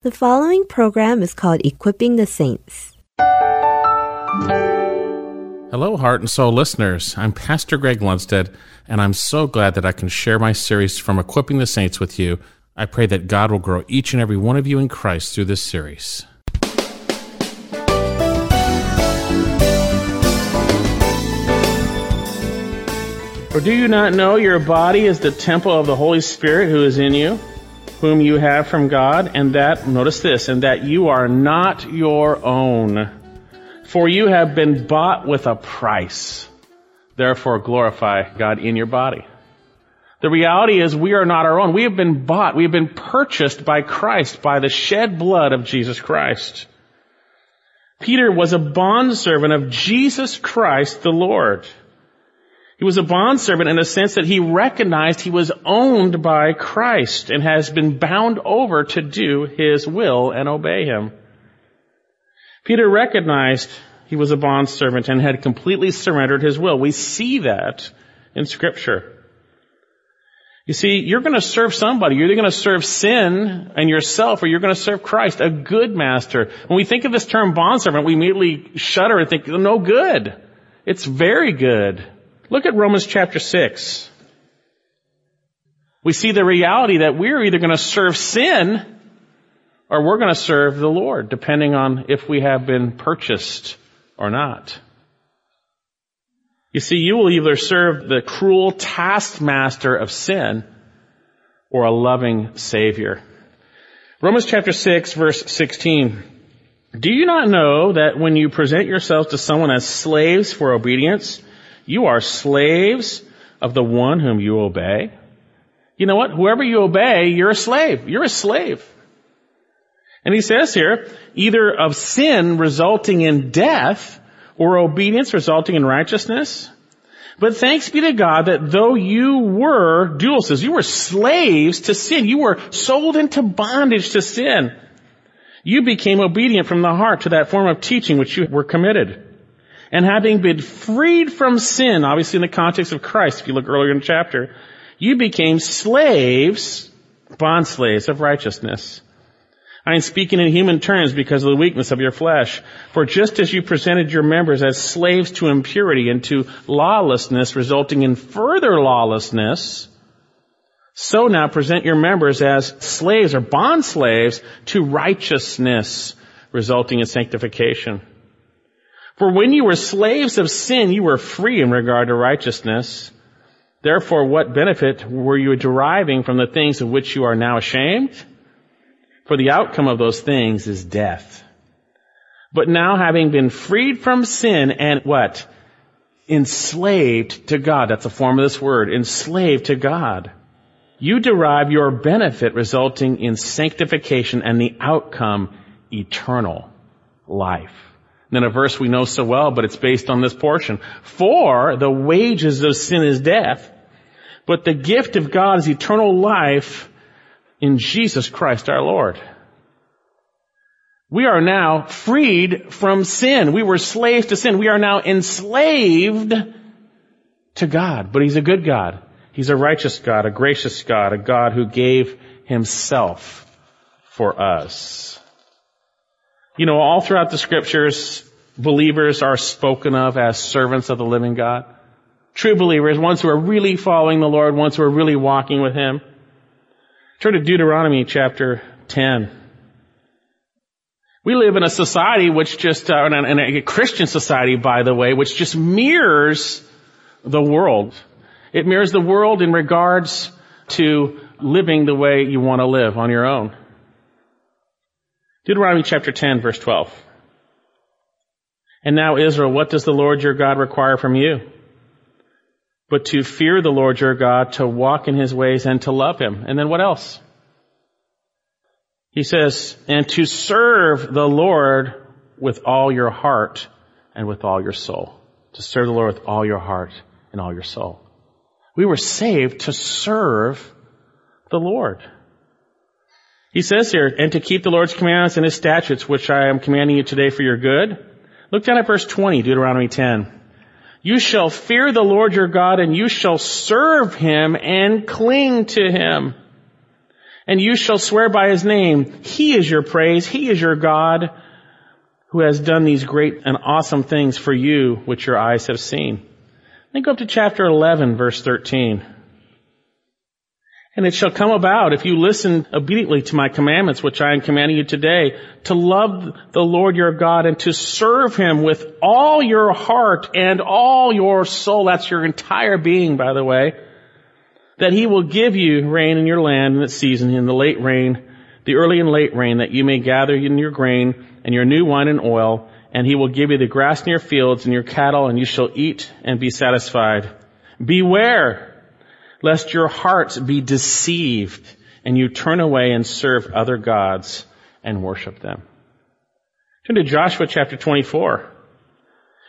Speaker 1: The following program is called Equipping the Saints.
Speaker 6: Hello, Heart and Soul listeners. I'm Pastor Greg Lundstedt, and I'm so glad that I can share my series from Equipping the Saints with you. I pray that God will grow each and every one of you in Christ through this series.
Speaker 7: Do you not know your body is the temple of the Holy Spirit who is in you? whom you have from God, and that, notice this, and that you are not your own. For you have been bought with a price. Therefore glorify God in your body. The reality is we are not our own. We have been bought. We have been purchased by Christ, by the shed blood of Jesus Christ. Peter was a bondservant of Jesus Christ the Lord. He was a bondservant in the sense that he recognized he was owned by Christ and has been bound over to do his will and obey him. Peter recognized he was a bondservant and had completely surrendered his will. We see that in scripture. You see, you're going to serve somebody. You're either going to serve sin and yourself or you're going to serve Christ, a good master. When we think of this term bondservant, we immediately shudder and think, no good. It's very good. Look at Romans chapter 6. We see the reality that we're either going to serve sin or we're going to serve the Lord, depending on if we have been purchased or not. You see, you will either serve the cruel taskmaster of sin or a loving Savior. Romans chapter 6 verse 16. Do you not know that when you present yourselves to someone as slaves for obedience, you are slaves of the one whom you obey. You know what? Whoever you obey, you're a slave. You're a slave. And he says here, either of sin resulting in death or obedience resulting in righteousness. But thanks be to God that though you were, dual says, you were slaves to sin. You were sold into bondage to sin. You became obedient from the heart to that form of teaching which you were committed. And having been freed from sin, obviously in the context of Christ, if you look earlier in the chapter, you became slaves, bond slaves of righteousness. I am speaking in human terms because of the weakness of your flesh. For just as you presented your members as slaves to impurity and to lawlessness, resulting in further lawlessness, so now present your members as slaves or bond slaves to righteousness, resulting in sanctification. For when you were slaves of sin, you were free in regard to righteousness. Therefore, what benefit were you deriving from the things of which you are now ashamed? For the outcome of those things is death. But now having been freed from sin and what? Enslaved to God. That's a form of this word. Enslaved to God. You derive your benefit resulting in sanctification and the outcome eternal life. Then a verse we know so well, but it's based on this portion. For the wages of sin is death, but the gift of God is eternal life in Jesus Christ our Lord. We are now freed from sin. We were slaves to sin. We are now enslaved to God. But He's a good God. He's a righteous God, a gracious God, a God who gave Himself for us. You know, all throughout the scriptures, believers are spoken of as servants of the living God. True believers, ones who are really following the Lord, ones who are really walking with Him. Turn to Deuteronomy chapter 10. We live in a society which just, uh, in a Christian society, by the way, which just mirrors the world. It mirrors the world in regards to living the way you want to live on your own. Deuteronomy chapter 10 verse 12. And now Israel, what does the Lord your God require from you? but to fear the Lord your God, to walk in his ways and to love him. And then what else? He says, and to serve the Lord with all your heart and with all your soul. To serve the Lord with all your heart and all your soul. We were saved to serve the Lord. He says here, and to keep the Lord's commandments and his statutes, which I am commanding you today for your good. Look down at verse 20, Deuteronomy 10. You shall fear the Lord your God and you shall serve him and cling to him. And you shall swear by his name. He is your praise. He is your God who has done these great and awesome things for you, which your eyes have seen. Then go up to chapter 11, verse 13. And it shall come about, if you listen obediently to my commandments, which I am commanding you today, to love the Lord your God and to serve him with all your heart and all your soul. That's your entire being, by the way. That he will give you rain in your land in its season, in the late rain, the early and late rain, that you may gather in your grain and your new wine and oil, and he will give you the grass in your fields and your cattle, and you shall eat and be satisfied. Beware lest your hearts be deceived and you turn away and serve other gods and worship them. Turn to Joshua chapter 24.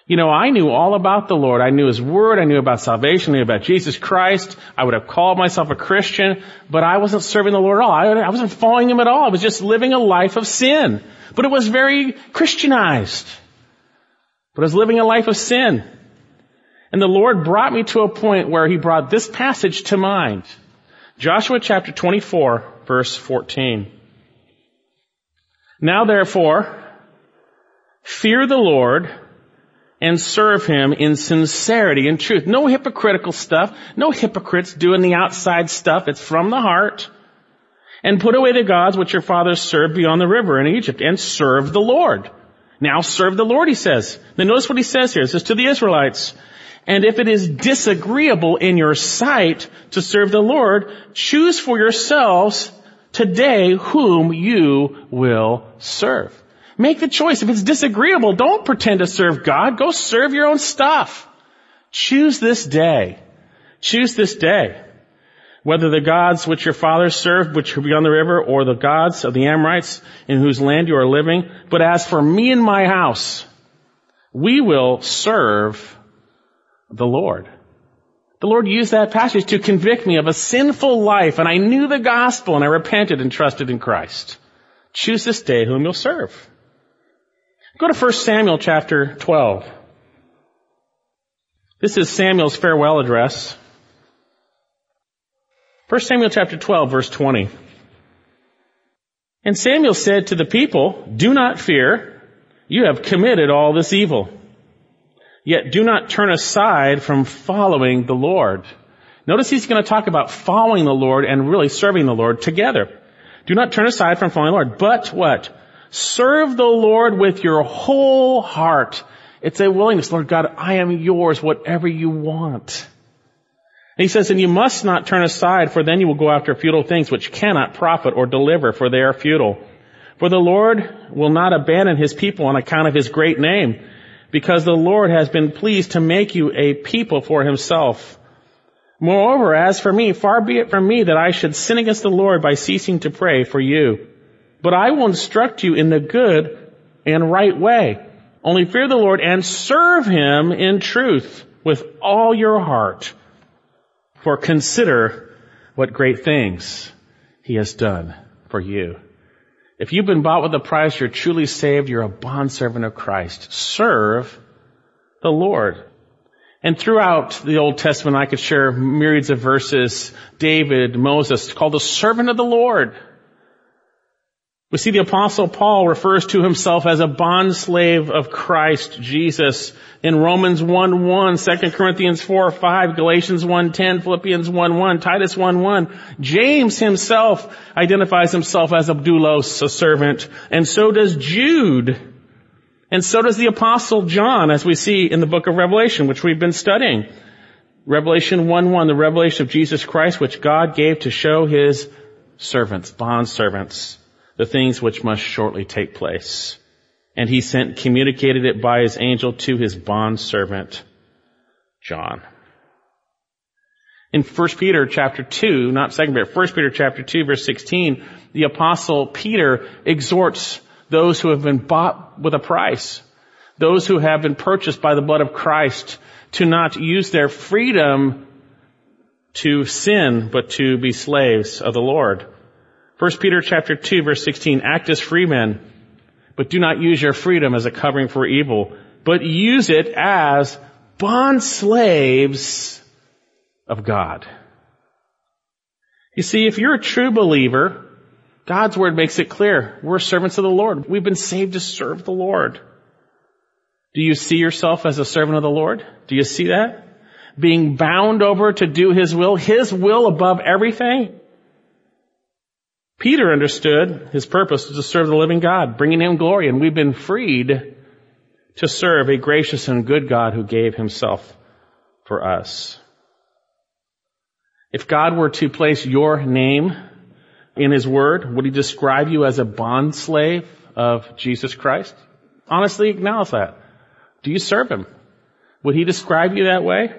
Speaker 7: You know, I knew all about the Lord. I knew His Word. I knew about salvation. I knew about Jesus Christ. I would have called myself a Christian, but I wasn't serving the Lord at all. I wasn't following Him at all. I was just living a life of sin. But it was very Christianized. But I was living a life of sin. And the Lord brought me to a point where He brought this passage to mind. Joshua chapter 24 verse 14. Now therefore, fear the Lord and serve Him in sincerity and truth. No hypocritical stuff. No hypocrites doing the outside stuff. It's from the heart. And put away the gods which your fathers served beyond the river in Egypt and serve the Lord. Now serve the Lord, he says. Then notice what he says here. It says to the Israelites, and if it is disagreeable in your sight to serve the Lord, choose for yourselves today whom you will serve. Make the choice. If it's disagreeable, don't pretend to serve God. Go serve your own stuff. Choose this day. Choose this day. Whether the gods which your fathers served, which are beyond the river, or the gods of the Amorites in whose land you are living. But as for me and my house, we will serve the Lord. The Lord used that passage to convict me of a sinful life, and I knew the gospel, and I repented and trusted in Christ. Choose this day whom you'll serve. Go to 1 Samuel chapter 12. This is Samuel's farewell address. 1 Samuel chapter 12 verse 20. And Samuel said to the people, Do not fear, you have committed all this evil. Yet do not turn aside from following the Lord. Notice he's going to talk about following the Lord and really serving the Lord together. Do not turn aside from following the Lord, but what? Serve the Lord with your whole heart. It's a willingness. Lord God, I am yours, whatever you want. And he says, and you must not turn aside, for then you will go after futile things which cannot profit or deliver, for they are futile. For the Lord will not abandon his people on account of his great name because the Lord has been pleased to make you a people for himself. Moreover, as for me, far be it from me that I should sin against the Lord by ceasing to pray for you. But I will instruct you in the good and right way. Only fear the Lord and serve him in truth with all your heart. For consider what great things he has done for you. If you've been bought with a price, you're truly saved, you're a bondservant of Christ. Serve the Lord. And throughout the Old Testament, I could share myriads of verses. David, Moses, called the servant of the Lord. We see the apostle Paul refers to himself as a bond slave of Christ Jesus in Romans 1 1, 2 Corinthians 4 5, Galatians 1 10, Philippians 1 1, Titus 1 1. James himself identifies himself as a doulos, a servant, and so does Jude. And so does the apostle John, as we see in the book of Revelation, which we've been studying. Revelation 1 1, the revelation of Jesus Christ, which God gave to show his servants, bond servants the things which must shortly take place. And he sent, communicated it by his angel to his bond servant, John. In 1 Peter chapter 2, not 2 Peter, 1 Peter chapter 2 verse 16, the apostle Peter exhorts those who have been bought with a price, those who have been purchased by the blood of Christ to not use their freedom to sin, but to be slaves of the Lord. 1 Peter chapter 2 verse 16, act as free men, but do not use your freedom as a covering for evil, but use it as bond slaves of God. You see, if you're a true believer, God's word makes it clear. We're servants of the Lord. We've been saved to serve the Lord. Do you see yourself as a servant of the Lord? Do you see that? Being bound over to do His will, His will above everything? Peter understood his purpose was to serve the living God, bringing Him glory, and we've been freed to serve a gracious and good God who gave Himself for us. If God were to place your name in His Word, would He describe you as a bond slave of Jesus Christ? Honestly acknowledge that. Do you serve Him? Would He describe you that way?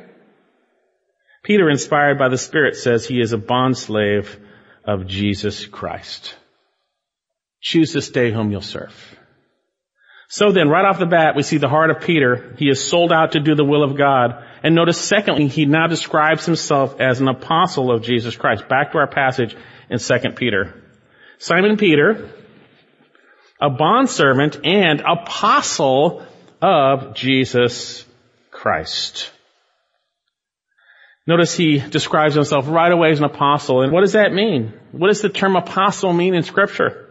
Speaker 7: Peter, inspired by the Spirit, says he is a bond slave of Jesus Christ. Choose this day whom you'll serve. So then, right off the bat, we see the heart of Peter. He is sold out to do the will of God. And notice, secondly, he now describes himself as an apostle of Jesus Christ. Back to our passage in 2 Peter. Simon Peter, a bondservant and apostle of Jesus Christ. Notice he describes himself right away as an apostle. And what does that mean? What does the term apostle mean in scripture?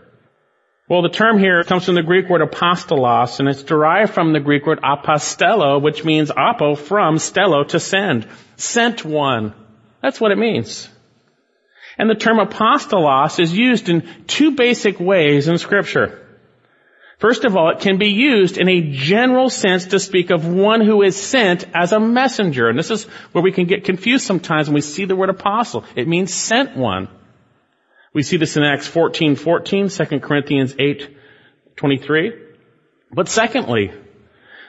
Speaker 7: Well, the term here comes from the Greek word apostolos, and it's derived from the Greek word apostello, which means apo, from stello, to send. Sent one. That's what it means. And the term apostolos is used in two basic ways in scripture. First of all, it can be used in a general sense to speak of one who is sent as a messenger. And this is where we can get confused sometimes when we see the word apostle. It means sent one. We see this in Acts 14, 14, 2 Corinthians 8, 23. But secondly,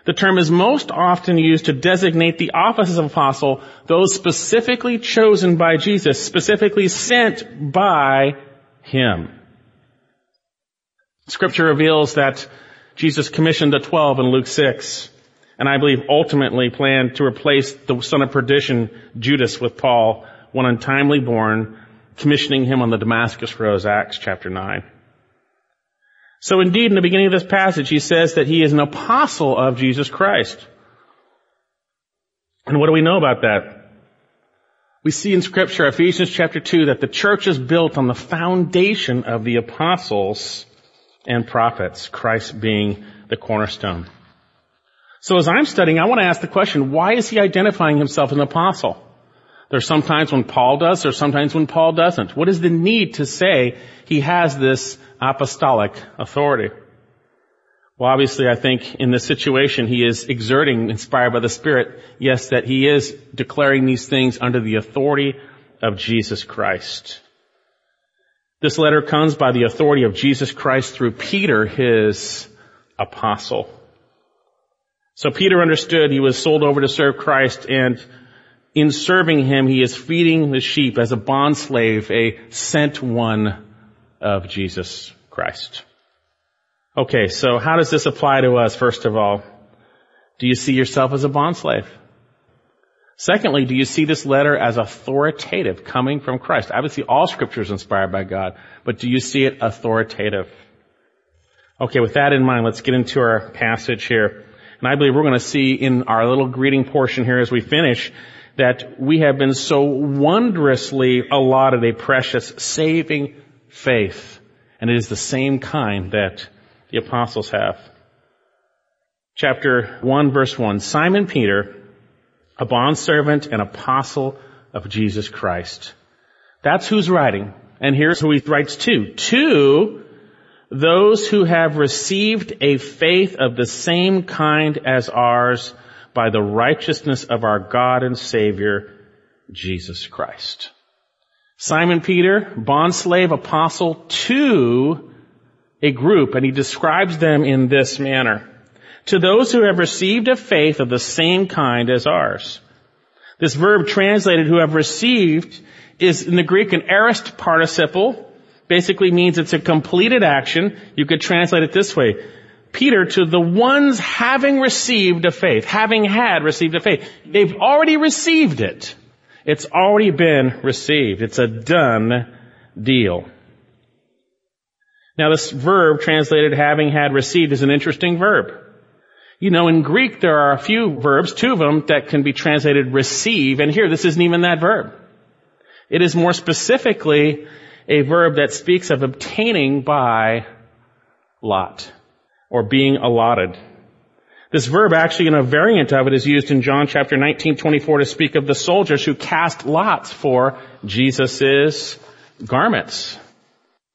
Speaker 7: the term is most often used to designate the offices of apostle, those specifically chosen by Jesus, specifically sent by him. Scripture reveals that Jesus commissioned the twelve in Luke 6, and I believe ultimately planned to replace the son of perdition, Judas, with Paul, one untimely born, commissioning him on the Damascus Road, Acts chapter 9. So indeed, in the beginning of this passage, he says that he is an apostle of Jesus Christ. And what do we know about that? We see in scripture, Ephesians chapter 2, that the church is built on the foundation of the apostles and prophets, Christ being the cornerstone. So as I'm studying, I want to ask the question, why is he identifying himself as an apostle? There's sometimes when Paul does, there's sometimes when Paul doesn't. What is the need to say he has this apostolic authority? Well, obviously, I think in this situation, he is exerting, inspired by the Spirit, yes, that he is declaring these things under the authority of Jesus Christ. This letter comes by the authority of Jesus Christ through Peter, his apostle. So Peter understood he was sold over to serve Christ and in serving him, he is feeding the sheep as a bond slave, a sent one of Jesus Christ. Okay, so how does this apply to us, first of all? Do you see yourself as a bond slave? Secondly, do you see this letter as authoritative coming from Christ? Obviously all scripture is inspired by God, but do you see it authoritative? Okay, with that in mind, let's get into our passage here. And I believe we're going to see in our little greeting portion here as we finish that we have been so wondrously allotted a precious saving faith. And it is the same kind that the apostles have. Chapter 1 verse 1. Simon Peter, a bondservant and apostle of Jesus Christ. That's who's writing. And here's who he writes to. To those who have received a faith of the same kind as ours by the righteousness of our God and Savior, Jesus Christ. Simon Peter, bondslave apostle to a group, and he describes them in this manner to those who have received a faith of the same kind as ours. This verb translated who have received is in the Greek an aorist participle. Basically means it's a completed action. You could translate it this way. Peter to the ones having received a faith, having had received a faith. They've already received it. It's already been received. It's a done deal. Now this verb translated having had received is an interesting verb. You know, in Greek there are a few verbs, two of them, that can be translated receive, and here this isn't even that verb. It is more specifically a verb that speaks of obtaining by lot, or being allotted. This verb actually in a variant of it is used in John chapter 19, 24 to speak of the soldiers who cast lots for Jesus' garments.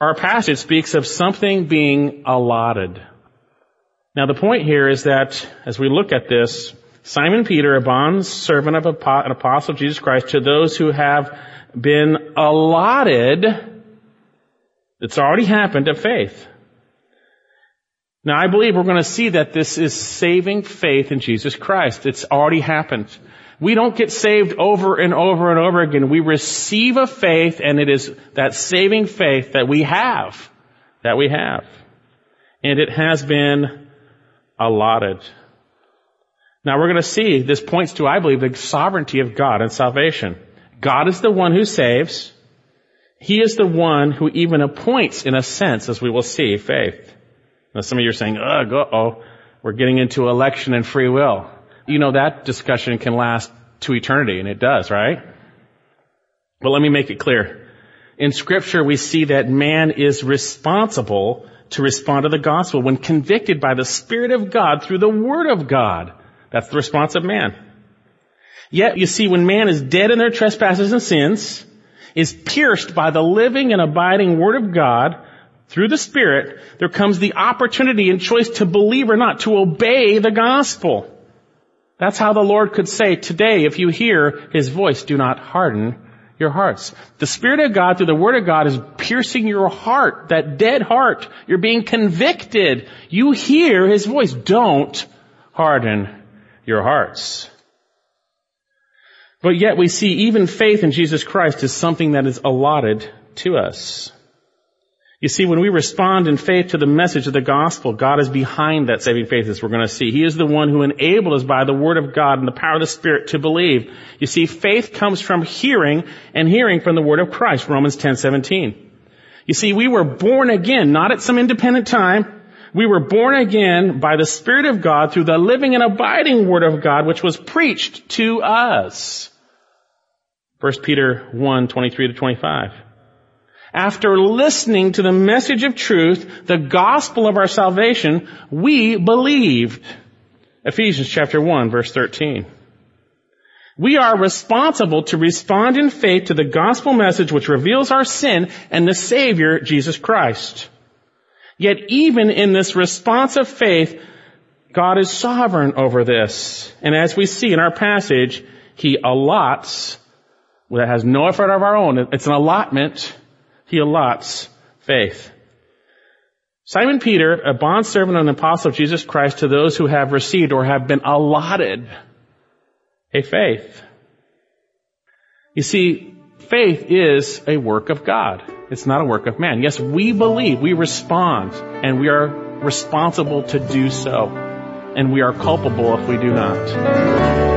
Speaker 7: Our passage speaks of something being allotted. Now the point here is that as we look at this, Simon Peter, a bond servant of an apostle of Jesus Christ, to those who have been allotted, it's already happened of faith. Now I believe we're going to see that this is saving faith in Jesus Christ. It's already happened. We don't get saved over and over and over again. We receive a faith and it is that saving faith that we have. That we have. And it has been allotted. Now we're going to see, this points to, I believe, the sovereignty of God and salvation. God is the one who saves. He is the one who even appoints, in a sense, as we will see, faith. Now some of you are saying, ugh, oh, we're getting into election and free will you know, that discussion can last to eternity, and it does, right? But let me make it clear. In scripture, we see that man is responsible to respond to the gospel when convicted by the Spirit of God through the Word of God. That's the response of man. Yet, you see, when man is dead in their trespasses and sins, is pierced by the living and abiding Word of God, through the Spirit, there comes the opportunity and choice to believe or not, to obey the gospel. That's how the Lord could say, today, if you hear His voice, do not harden your hearts. The Spirit of God through the Word of God is piercing your heart, that dead heart. You're being convicted. You hear His voice. Don't harden your hearts. But yet we see even faith in Jesus Christ is something that is allotted to us. You see, when we respond in faith to the message of the gospel, God is behind that saving faith as we're going to see. He is the one who enabled us by the word of God and the power of the Spirit to believe. You see, faith comes from hearing and hearing from the word of Christ, Romans 10, 17. You see, we were born again, not at some independent time. We were born again by the Spirit of God through the living and abiding word of God, which was preached to us. 1 Peter 1, 23 to 25 after listening to the message of truth, the gospel of our salvation, we believed. Ephesians chapter 1 verse 13. We are responsible to respond in faith to the gospel message which reveals our sin and the Savior, Jesus Christ. Yet even in this response of faith, God is sovereign over this. And as we see in our passage, He allots, well, that has no effort of our own, it's an allotment, he allots faith. Simon Peter, a bondservant and apostle of Jesus Christ to those who have received or have been allotted a faith. You see, faith is a work of God. It's not a work of man. Yes, we believe, we respond, and we are responsible to do so. And we are culpable if we do not.